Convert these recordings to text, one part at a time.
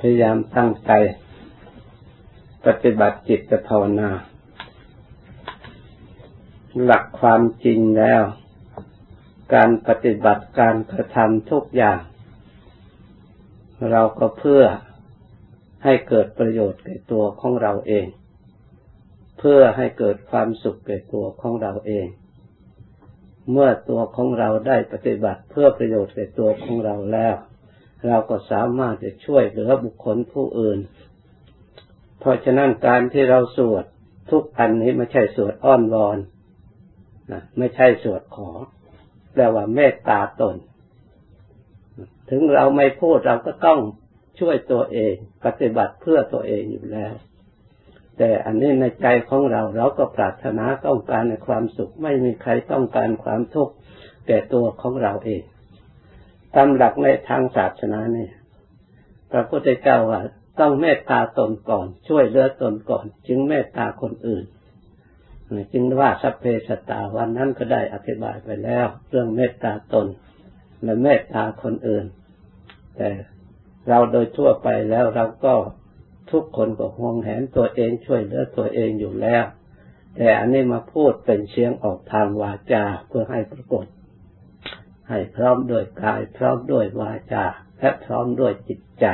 พยายามตั้งใจ ปฏิบัติจิตภาวนา หลักความจริงแล้ว การปฏิบัติการกระทำทุกอย่าง เราก็เพื่อให้เกิดประโยชน์แก่ตัวของเราเอง เพื่อให้เกิดความสุขแก่ตัวของเราเอง เมื่อตัวของเราได้ปฏิบัติเพื่อประโยชน์แก่ตัวของเราแล้ว เราก็สามารถจะช่วยเหลือบุคคลผู้อื่น เพราะฉะนั้นการที่เราสวดทุกอันนี้ไม่ใช่สวดอ้อนวอนนะไม่ใช่สวดขอ แปลว่าเมตตาตน ถึงเราไม่พูดเราก็ต้องช่วยตัวเอง ปฏิบัติเพื่อตัวเองอยู่แล้ว แต่อันนี้ในใจของเราเราก็ปรารถนาต้องการในความสุข ไม่มีใครต้องการความทุกข์แก่ตัวของเราเอง ตามหลักในทางศาสนาเนี่ยพระพุทธเจ้าว่าต้องเมตตาตนก่อน ช่วยเหลือตนก่อน จึงเมตตาคนอื่นจึงว่าสัพเพสตาวันนั้นก็ได้อธิบายไปแล้ว เรื่องเมตตาตน และเมตตาคนอื่น แต่เราโดยทั่วไปแล้วเราก็ทุกคนก็ห่วงแหนตัวเองช่วยเหลือตัวเองอยู่แล้ว แต่อันนี้มาพูดเป็นเสียงออกทางวาจาเพื่อให้ปรากฏ ให้พร้อมด้วยกาย พร้อมด้วยวาจาและพร้อมด้วยจิตใจ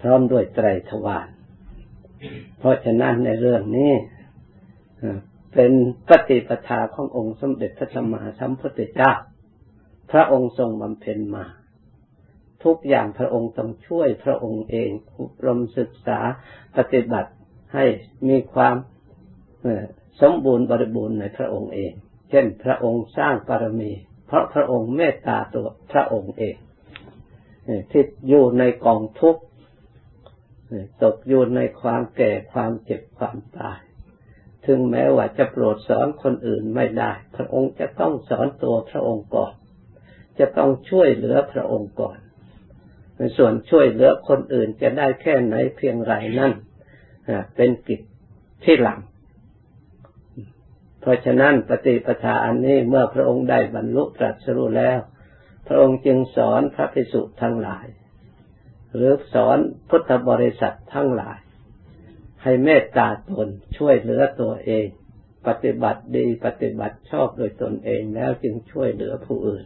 พร้อมด้วยไตรทวารเพราะฉะนั้นในเรื่องนี้เป็นปฏิปทาขององค์สมเด็จพระสัมมาสัมพุทธเจ้า พระองค์ทรงบำเพ็ญมา ทุกอย่างพระองค์ต้องช่วยพระองค์เองอบรมศึกษาปฏิบัติให้มีความสมบูรณ์บริบูรณ์ในพระองค์เอง เช่น พระองค์สร้างบารมี เพราะพระองค์เมตตาตัวพระองค์เองที่อยู่ในกองทุกข์ตกอยู่ในความแก่ความเจ็บความตาย ถึงแม้ว่าจะโปรดสอนคนอื่นไม่ได้ พระองค์จะต้องสอนตัวพระองค์ก่อน จะต้องช่วยเหลือพระองค์ก่อนในส่วนช่วยเหลือคนอื่นจะได้แค่ไหนเพียงไรนั่นเป็นกิจที่หลัง เพราะฉะนั้นปฏิปทาอันนี้เมื่อพระองค์ได้บรรลุตรัสรู้แล้ว พระองค์จึงสอนพระภิกษุทั้งหลาย หรือสอนพุทธบริษัททั้งหลาย ให้เมตตาตนช่วยเหลือตัวเอง ปฏิบัติดีปฏิบัติชอบโดยตนเองแล้วจึงช่วยเหลือผู้อื่น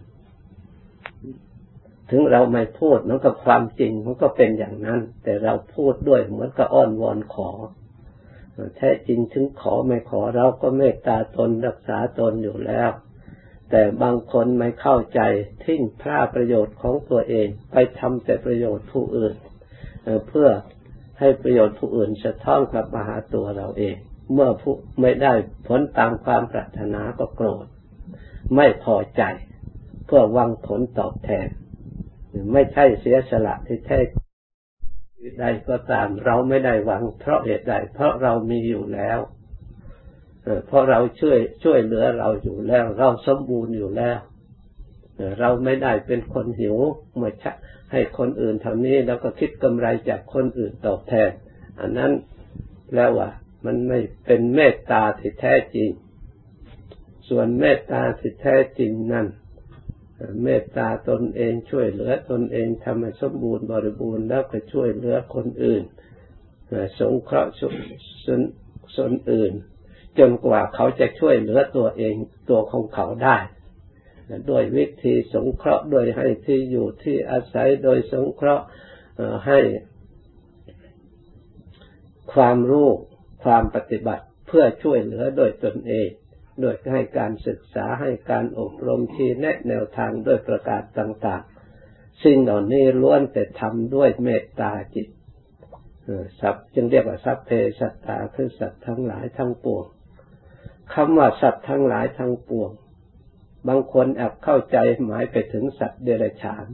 ถึงเราไม่พูดมันก็ความจริงมันก็เป็นอย่างนั้น แต่เราพูดด้วยเหมือนกับอ้อนวอนขอ แท้จริงถึงขอไม่ขอเราก็เมตตาตนรักษาตนอยู่แล้ว แต่บางคนไม่เข้าใจทิ้งพระประโยชน์ของตัวเองไปทำแต่ประโยชน์ผู้อื่น เพื่อให้ประโยชน์ผู้อื่นสะท้อนกลับมาหาตัวเราเอง เมื่อผู้ไม่ได้ผลตามความปรารถนาก็โกรธ ไม่พอใจ เพื่อวังผลตอบแทน ไม่ใช่เสียสละที่แท้ ใดก็ตามเราไม่ได้หวัง เพราะเหตุใด เพราะเรามีอยู่แล้วเพราะเราช่วยช่วยเหลือเราอยู่แล้ว เราสมบูรณ์อยู่แล้ว เราไม่ได้เป็นคนหิวเมื่อให้คนอื่นทำนี้แล้วก็คิดกำไรจากคนอื่นตอบแทน อันนั้นแล้วว่า มันไม่เป็นเมตตาที่แท้จริง ส่วนเมตตาที่แท้จริงนั่น เมตตาตนเองช่วยเหลือตนเองทำให้สมบูรณ์บริบูรณ์แล้วก็ช่วยเหลือคนอื่นสงเคราะห์ส่วนส่วนอื่น จนกว่าเขาจะช่วยเหลือตัวเองตัวของเขาได้ด้วยวิธีสงเคราะห์โดยให้ที่อยู่ที่อาศัยโดยสงเคราะห์ให้ความรู้ความปฏิบัติเพื่อช่วยเหลือโดยตนเอง โดยให้การศึกษาให้การอบรมชี้แนะแนวทางด้วยประกาศต่างๆ สิ่งเหล่านี้ล้วนแต่ทำด้วยเมตตาจิตสัพจึงเรียกว่าสัพเพสัตตาคือสัตว์ทั้งหลายทั้งปวงคำว่าสัตว์ทั้งหลายทั้งปวง บางคนแอบเข้าใจหมายไปถึงสัตว์เดรัจฉาน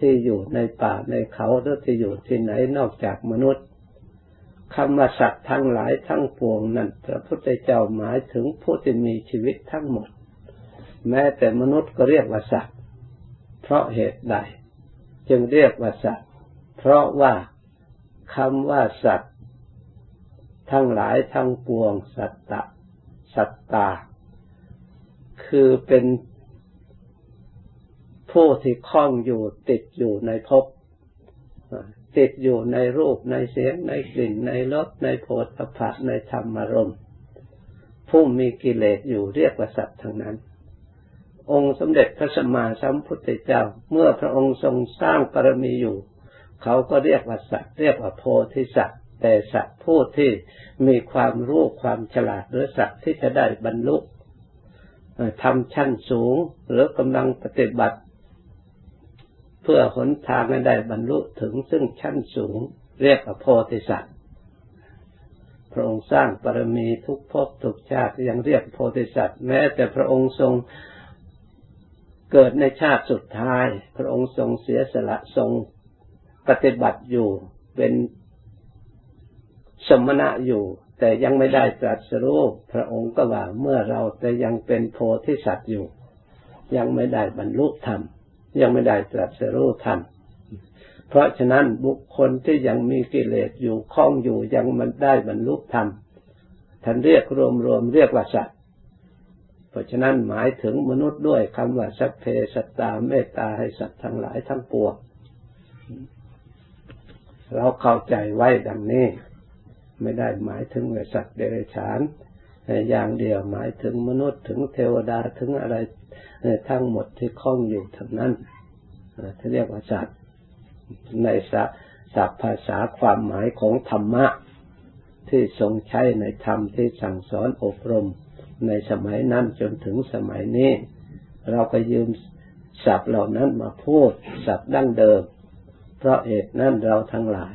ที่อยู่ในป่าในเขาหรือที่อยู่ที่ไหนนอกจากมนุษย์ คำว่าสัตว์ทั้งหลายทั้งปวงนั้นพระพุทธเจ้าหมายถึงผู้ที่มีชีวิตทั้งหมด แม้แต่มนุษย์ก็เรียกว่าสัตว์ เพราะเหตุใด จึงเรียกว่าสัตว์ เพราะว่าคำว่าสัตว์ ทั้งหลายทั้งปวง สัตตะสัตตา คือเป็นผู้ที่คล้องอยู่ติดอยู่ในภพ ติดอยู่ในรูปในเสียงในกลิ่นในรสในโผฏฐัพพะในธรรมารมณ์ผู้มีกิเลสอยู่เรียกว่าสัตว์ทั้งนั้น องค์สมเด็จพระสัมมาสัมพุทธเจ้า เมื่อพระองค์ทรงสร้างปรมีอยู่ เขาก็เรียกว่าสัตว์ เรียกว่าโพธิสัตว์ แต่สัตว์ผู้ที่มีความรู้ความฉลาดหรือสัตว์ที่จะได้บรรลุทำชั้นสูง หรือกำลังปฏิบัติ พื่อหนทางให้ได้บรรลุถึงซึ่งชั้นสูง เรียกว่าโพธิสัตว์พระองค์สร้างปรมีทุกภพทุกชาติยังเรียกโพธิสัตว์แม้แต่พระองค์ทรงเกิดในชาติสุดท้าย พระองค์ทรงเสียสละทรงปฏิบัติอยู่เป็นสมณะอยู่ แต่ยังไม่ได้ตรัสรู้พระองค์ก็ว่าเมื่อเราแต่ยังเป็นโพธิสัตว์อยู่ ยังไม่ได้บรรลุธรรม ยังไม่ได้ตรัสรู้ธรรมเพราะฉะนั้นบุคคลที่ยังมีกิเลสอยู่คล้องอยู่ยังมันได้บรรลุธรรมท่านเรียกรวมๆเรียกว่าสัตว์เพราะฉะนั้นหมายถึงมนุษย์ด้วยคำว่าสัพเพสัตตาเมตตาให้สัตว์ทั้งหลายทั้งปวงเราเข้าใจไว้ดังนี้ ไม่ได้หมายถึงสัตว์เดรัจฉาน อย่างเดียวหมายถึงมนุษย์ถึงเทวดาถึงอะไรทั้งหมดที่คล้องอยู่ทั้งนั้นที่เรียกว่าสัตว์ในศัพท์ภาษาความหมายของธรรมะ ที่ทรงใช้ในธรรมที่สั่งสอนอบรม ในสมัยนั้นจนถึงสมัยนี้ เราก็ยืมศัพท์เหล่านั้นมาพูดศัพท์ดั้งเดิม เพราะเหตุนั้นเราทั้งหลาย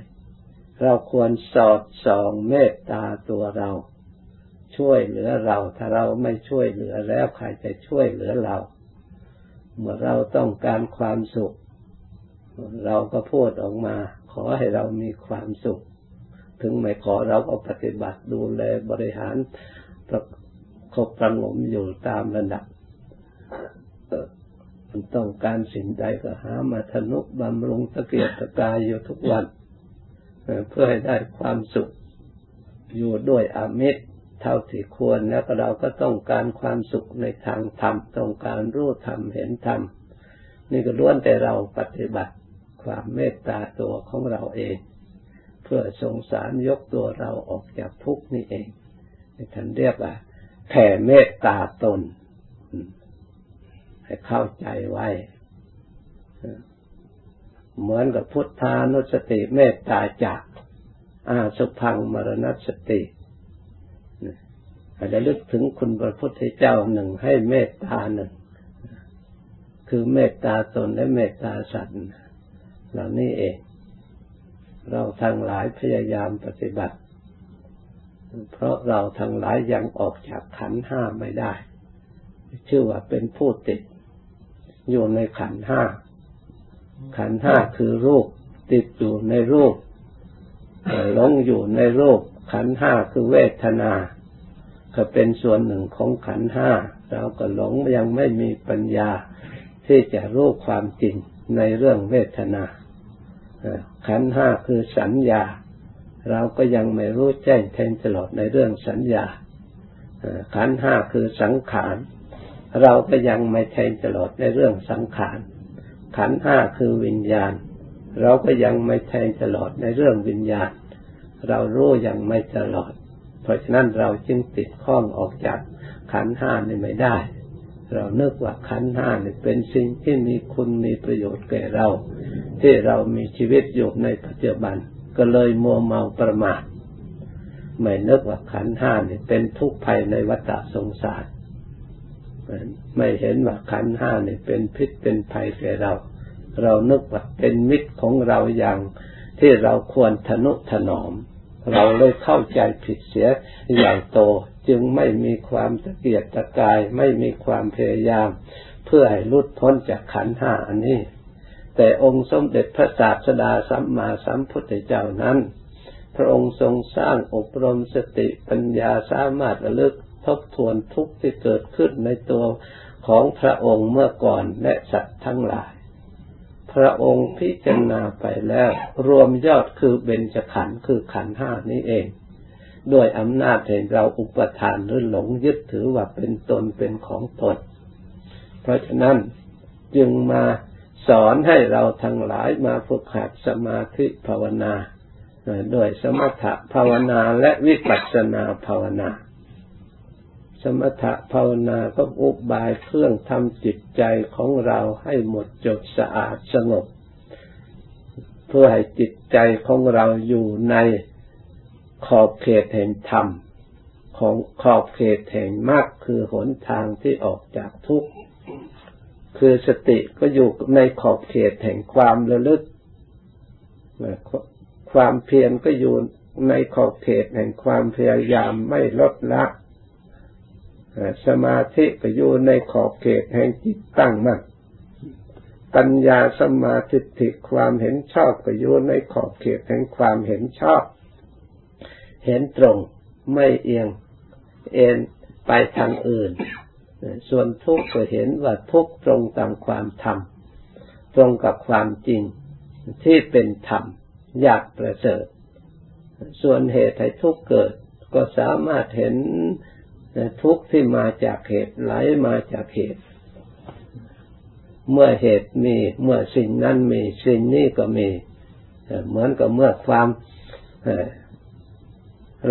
เราควรสอดส่องเมตตาตัวเรา ช่วยเหลือเรา ถ้าเราไม่ช่วยเหลือแล้วใครจะช่วยเหลือเรา เมื่อเราต้องการความสุข เราก็พูดออกมา ขอให้เรามีความสุข ถึงไม่ขอเราก็ปฏิบัติดูแลบริหารประคบประงมอยู่ตามระดับมันต้องการสิ่งใดก็หามาทนุบำรุงตะเกียบตะกายอยู่ทุกวัน เพื่อให้ได้ความสุขอยู่ด้วยอามิตร เท่าที่ควรแล้วเราก็ต้องการความสุขในทางธรรมต้องการรู้ธรรมเห็นธรรมนี่ก็ล้วนแต่เราปฏิบัติความเมตตาตัวของเราเอง เพื่อสงสารยกตัวเราออกจากทุกข์นี่เองท่านเรียกว่าแผ่เมตตาตน ให้เข้าใจไว้ เหมือนกับพุทธานุสติเมตตาจากอาสุพังมรณสติ อาจจะลึกถึงคุณพระพุทธเจ้าหนึ่งให้เมตตาหนึ่ง คือเมตตาตนและเมตตาสัตว์เหล่านี้เอง เราทั้งหลายพยายามปฏิบัติ เพราะเราทั้งหลายยังออกจากขันห้าไม่ได้ ชื่อว่าเป็นผู้ติดอยู่ในขันห้า ขันห้าคือรูป ติดอยู่ในรูปหลงอยู่ในรูป ขันห้าคือเวทนา ก็เป็นส่วนหนึ่งของขันห้าเราก็หลงยังไม่มีปัญญาที่จะรู้ความจริงในเรื่องเวทนาขันห้าคือสัญญา เราก็ยังไม่รู้แจ้งแทงตลอดในเรื่องสัญญาขันห้าคือสังขาร เราก็ยังไม่แทงตลอดในเรื่องสังขาร ขันห้าคือวิญญาณ เราก็ยังไม่แทงตลอดในเรื่องวิญญาณ เรารู้ยังไม่ตลอด เพราะฉะนั้นเราจึงติดข้องออกจากขันห้านี่ไม่ได้ เราเนึกว่าขันห้านี่เป็นสิ่งที่มีคุณมีประโยชน์แก่เรา ที่เรามีชีวิตอยู่ในปัจจุบัน ก็เลยมัวเมาประมาทไม่นึกว่าขันห้านี่เป็นทุกข์ภัยในวัฏสงสารไม่เห็นว่าขันห้านี่เป็นพิษเป็นภัยแก่เรา เรานึกว่าเป็นมิตรของเราอย่างที่เราควรทนุถนอม เราเลยเข้าใจผิดเสียใหญ่โตจึงไม่มีความตะเกียกตะกายไม่มีความพยายาม เพื่อให้ลุดพ้นจากขันห้าอันนี้ แต่องค์สมเด็จพระศาสดาสัมมาสัมพุทธเจ้านั้น พระองค์ทรงสร้างอบรมสติปัญญาสามารถระลึกทบทวนทุกข์ที่เกิดขึ้นในตัวของพระองค์เมื่อก่อนและสัตว์ทั้งหลาย พระองค์พิจารณาไปแล้ว รวมยอดคือเบญจขันธ์คือขันธ์ห้านี้เองด้วยอำนาจแห่งเราอุปทานหรือหลงยึดถือว่าเป็นตนเป็นของตน เพราะฉะนั้นจึงมาสอนให้เราทั้งหลายมาฝึกหัดสมาธิภาวนา โดยสมถะภาวนาและวิปัสสนาภาวนา สมถะภาวนาก็อุบายเครื่องทำจิตใจของเราให้หมดจดสะอาดสงบ เพื่อให้จิตใจของเราอยู่ในขอบเขตแห่งธรรม ของขอบเขตแห่งมรรคคือหนทางที่ออกจากทุกข์คือสติก็อยู่ในขอบเขตแห่งความระลึก ความเพียรก็อยู่ในขอบเขตแห่งความพยายามไม่ลดละ สมาธิก็อยู่ในขอบเขตแห่งจิตตั้งมั่นปัญญาสมาธิิความเห็นชอบก็อยู่ในขอบเขตแห่งความเห็นชอบ เห็นตรงไม่เอียงเอ็นไปทางอื่น ส่วนทุกข์ก็เห็นว่าทุกข์ตรงตามความธรรมตรงกับความจริงที่เป็นธรรมอยากประเสริฐ ส่วนเหตุให้ทุกข์เกิด ก็สามารถเห็น ทุกข์ที่มาจากเหตุไหลมาจากเหตุ เมื่อเหตุมี เมื่อสิ่งนั้นมีสิ่งนี้ก็มี เหมือนกับเมื่อความ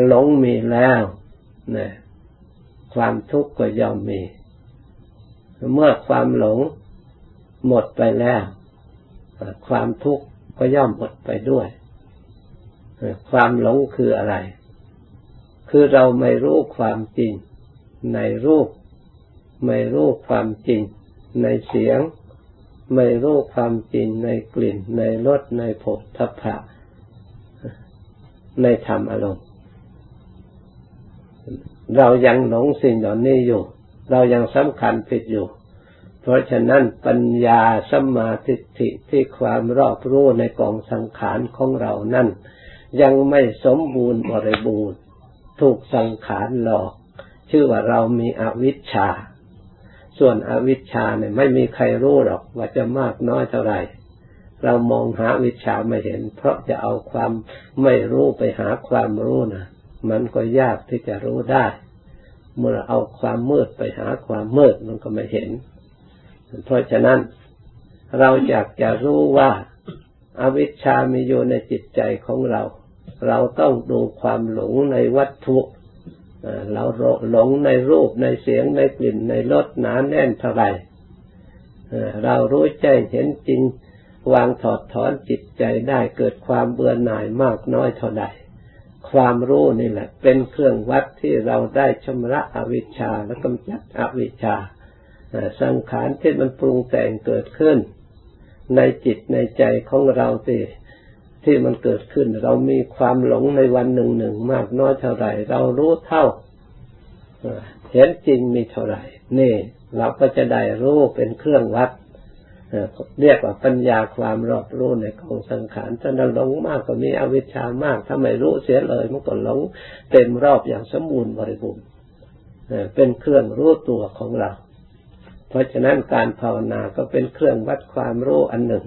หลงมีแล้วนะความทุกข์ก็ย่อมมี เมื่อความหลงหมดไปแล้ว ความทุกข์ก็ย่อมหมดไปด้วย ความหลงคืออะไร คือเราไม่รู้ความจริง ในรูป ไม่รู้ความจริง ในเสียง ไม่รู้ความจริง ในกลิ่น ในรสในผลทพะในธรรมอารมณ์ เรายังหลงสิ่งเหล่านี้อยู่ เรายังสำคัญผิดอยู่ เพราะฉะนั้นปัญญาสมาธิิที่ความรอบรู้ในกองสังขารของเรานั่น ยังไม่สมบูรณ์บริบูรณ์ถูกสังขารหลอก ชื่อว่าเรามีอวิชชา ส่วนอวิชชาเนี่ยไม่มีใครรู้หรอกว่าจะมากน้อยเท่าไหร่ เรามองหาวิชาไม่เห็น เพราะจะเอาความไม่รู้ไปหาความรู้นะมันก็ยากที่จะรู้ได้ เมื่อเอาความมืดไปหาความมืดมันก็ไม่เห็น เพราะฉะนั้นเราอยากจะรู้ว่าอาวิชชามีอยู่ในจิตใจของเรา เราต้องดูความหลงในวัตถุ เราหลงในรูปในเสียงในกลิ่นในรสหนาแน่นเท่าไหร่เรารู้ใจเห็นจริงวางถอดถอนจิตใจได้เกิดความเบื่อหน่ายมากน้อยเท่าใด ความรู้นี่แหละ เป็นเครื่องวัดที่เราได้ชำระอวิชชาและกำจัดอวิชชาสังขารที่มันปรุงแต่งเกิดขึ้น ในจิตในใจของเราสิ ที่มันเกิดขึ้น เรามีความหลงในวันหนึ่งหนึ่งมากน้อยเท่าไหร่ เรารู้เท่าเห็นจริงมีเท่าไหร่ นี่ เราก็จะได้รู้เป็นเครื่องวัดเรียกว่าปัญญาความรอบรู้ในกองสังขารถ้าเราหลงมากก็มีอวิชชามาก ถ้าไม่รู้เสียเลยมันก็หลงเต็มรอบอย่างสมบูรณ์บริบูรณ์เป็นเครื่องรู้ตัวของเรา เพราะฉะนั้นการภาวนาก็เป็นเครื่องวัดความรู้อันหนึ่ง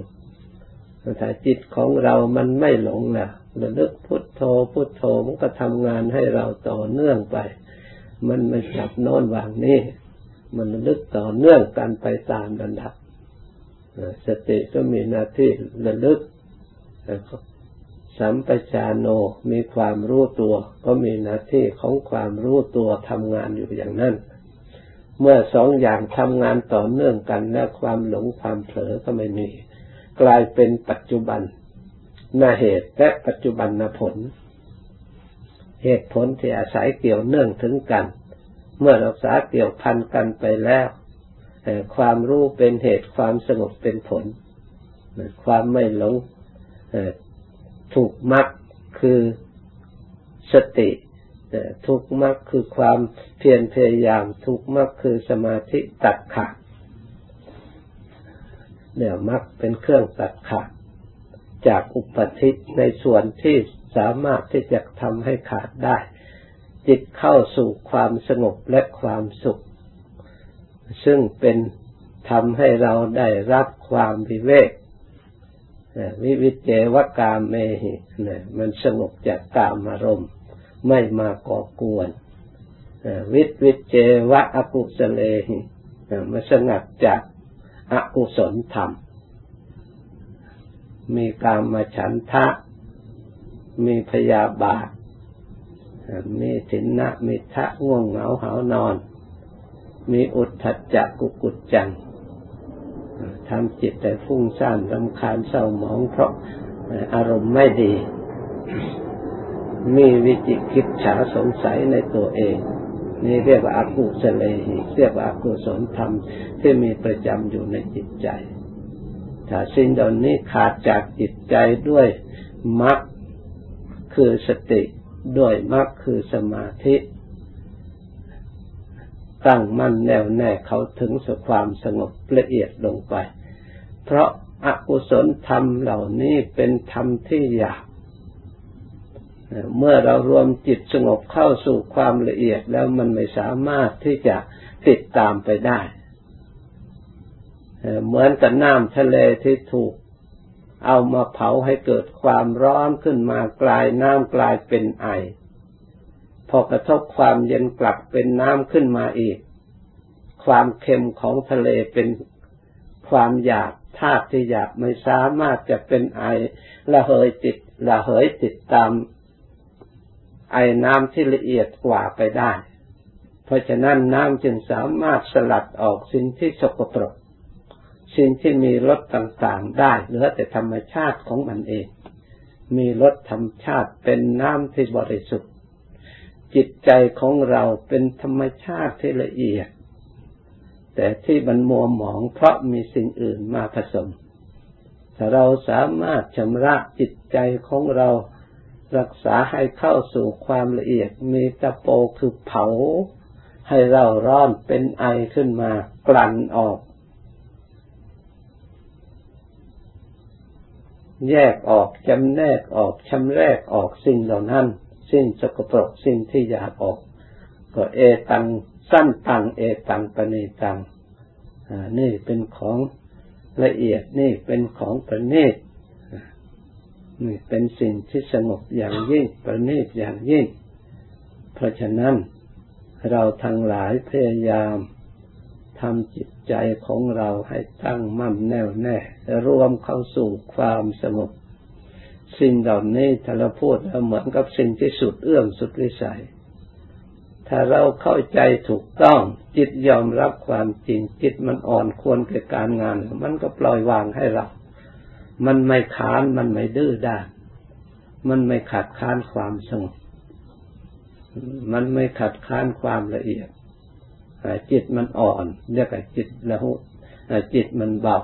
ถ้าจิตของเรามันไม่หลงนะระลึกพุทโธพุทโธมันก็ทำงานให้เราต่อเนื่องไป มันไม่จับโน้นวางนี่มันระลึกต่อเนื่องกันไปตามระดับสติก็มีหน้าที่ระลึกสัมปชาโนมีความรู้ตัว ก็มีหน้าที่ของความรู้ตัวทำงานอยู่อย่างนั้น เมื่อสองอย่างทำงานต่อเนื่องกัน แล้วความหลงความเผลอก็ไม่มี กลายเป็นปัจจุบันนาเหตุและปัจจุบันนาผล เหตุผลที่อาศัยเกี่ยวเนื่องถึงกัน เมื่อรักษาเกี่ยวพันกันไปแล้วความรู้เป็นเหตุความสงบเป็นผล ความไม่หลงถูกมักคือสติทุกมากคือความเพียรพยายาม ทุกมากคือสมาธิตัดขาด เนี่ยมักเป็นเครื่องตัดขาดจากอุปธิในส่วนที่สามารถที่จะทำให้ขาดได้ จิตเข้าสู่ความสงบและความสุข ซึ่งเป็นทำให้เราได้รับความวิเวกวิวิเจวกามเมหิเมันสงบจากกามารมณ์ ไม่มาก่อกวนวิวิเจวะอกุสเลหิมาสงัดจาก อกุศลธรรม มีกามมาฉันทะ มีพยาบาท มีถินนะมีทะง่วงเหงาหานอน มีอุทธัจจะกุกุจจังทำจิตแต่ฟุ้งซ่านรำคาญเศร้าหมองเพราะอารมณ์ไม่ดี มีวิจิกิจฉาสงสัยในตัวเอง นี่เรียกว่าอากุศเลหิเรียกว่าอากุศลธรรมที่มีประจำอยู่ในจิตใจ ถ้าสิ่งเหล่านี้ขาดจากจิตใจด้วยมรรคคือสติด้วยมรรคคือสมาธิตั้งมั่นแน่วแน่เขาถึงสุความสงบละเอียดลงไป เพราะอากุศลธรรมเหล่านี้เป็นธรรมที่หยาบ เมื่อเรารวมจิตสงบเข้าสู่ความละเอียดแล้วมันไม่สามารถที่จะติดตามไปได้ เหมือนกับน้ำทะเลที่ถูกเอามาเผาให้เกิดความร้อนขึ้นมากลายน้ำกลายเป็นไอ พอกระทบความเย็นกลับเป็นน้ำขึ้นมาอีก ความเค็มของทะเลเป็นความหยาบธาตุที่หยาบไม่สามารถจะเป็นไอละเหยติดละเหยติดตาม ไอ้น้ำที่ละเอียดกว่าไปได้ เพราะฉะนั้นน้ำจึงสามารถสลัดออกสิ่งที่สกปรก สิ่งที่มีรสต่างๆได้เหลือแต่ธรรมชาติของมันเอง มีรสธรรมชาติเป็นน้ำที่บริสุทธิ์ จิตใจของเราเป็นธรรมชาติที่ละเอียด แต่ที่มันมัวหมองเพราะมีสิ่งอื่นมาผสมถ้าเราสามารถชำระจิตใจของเรา รักษาให้เข้าสู่ความละเอียด มีตะโปคือเผา ให้เราร้อนเป็นไอขึ้นมากลั่นออก แยกออกจำแนกออกชำแรกออกสิ่งเหล่านั้น สิ่งสกปรกสิ่งที่อยากออก ก็เอตังสั้นตังเอตังปณีตังนี่เป็นของละเอียดนี่เป็นของประณีต นี่เป็นสิ่งที่สงบอย่างยิ่งประณีตอย่างยิ่ง เพราะฉะนั้นเราทั้งหลายพยายามทำจิตใจของเราให้ตั้งมั่นแน่วแน่รวมเข้าสู่ความสงบสิ่งเหล่านี้ถ้าเราพูดเหมือนกับสิ่งที่สุดเอื้อมสุดวิสัย ถ้าเราเข้าใจถูกต้อง จิตยอมรับความจริงจิตมันอ่อนควรแก่การงาน มันก็ปล่อยวางให้เรา มันไม่ขานมันไม่ดื้อด้านมันไม่ขัดค้านความสงบมันไม่ขัดค้านความละเอียดจิตมันอ่อนเรียกว่าจิตละหุจิตมันเบา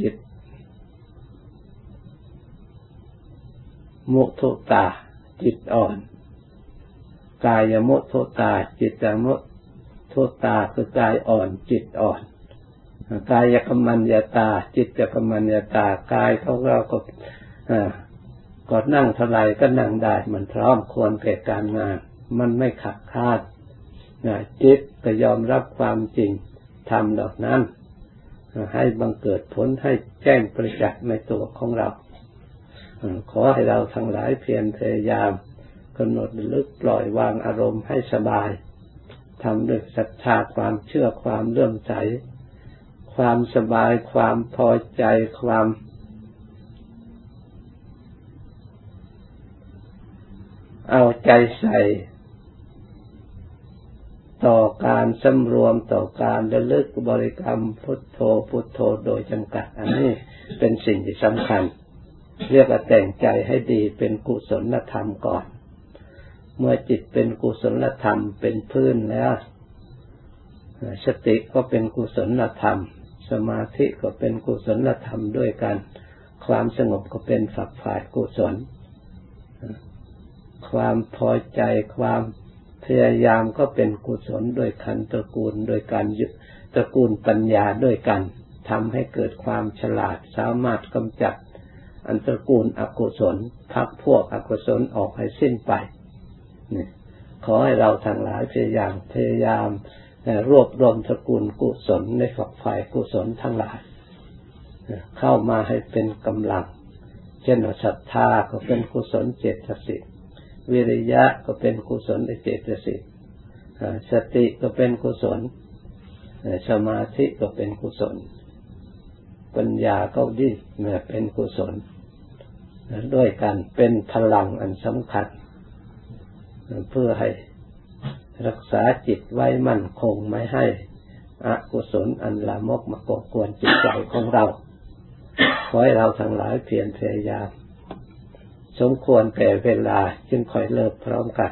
จิตมุทุตา จิตอ่อน กายมุทุตา จิตมุทุตาคือกายอ่อน จิตอ่อน กายกรรมัญญาตา จิตกรรมัญญาตากายของเราก็ก็นั่งเท่าไรก็นั่งได้ มันพร้อมควรแก่การงาน มันไม่ขัดคาดจิตก็ยอมรับความจริงทำเหล่านั้น ให้บังเกิดผลให้แจ้งประจักษ์ในตัวของเรา ขอให้เราทั้งหลายเพียรพยายามกำหนดลึกปล่อยวางอารมณ์ให้สบายทำด้วยศรัทธาความเชื่อความเลื่อมใส ความสบายความพอใจความเอาใจใส่ ต่อการสำรวมต่อการระลึกบริกรรมพุทโธพุทโธโดยจำกัด อันนี้เป็นสิ่งที่สำคัญ เรียกว่าแต่งใจให้ดีเป็นกุศลธรรมก่อน เมื่อจิตเป็นกุศลธรรมเป็นพื้นแล้ว สติก็เป็นกุศลธรรม สมาธิก็เป็นกุศลธรรมด้วยกัน ความสงบก็เป็นฝักฝ่ายกุศล ความพอใจความพยายามก็เป็นกุศลโดยขันตระกูลโดยการยึดตระกูลปัญญาด้วยกันทำให้เกิดความฉลาดสามารถกำจัด อันตระกูลอกุศลพักพวกอกุศลออกให้สิ้นไป ขอให้เราทั้งหลายพยายามพยายาม รวบรวมตระกูลกุศลในฝักฝ่ายกุศลทั้งหลายเข้ามาให้เป็นกำลัง เช่นศรัทธาก็เป็นกุศลเจตสิกวิริยะก็เป็นกุศลเจตสิกสติก็เป็นกุศล สมาธิก็เป็นกุศล ปัญญาก็ดิเป็นกุศล ด้วยกันเป็นพลังอันสำคัญ เพื่อให้ รักษาจิตไว้มั่นคงไม่ให้อกุศลอันลามกมากบกวนจิตใจของเรา ขอให้เราทั้งหลายเพียรพยายามสมควรแก่เวลาจึงคอยเลิกพร้อมกัน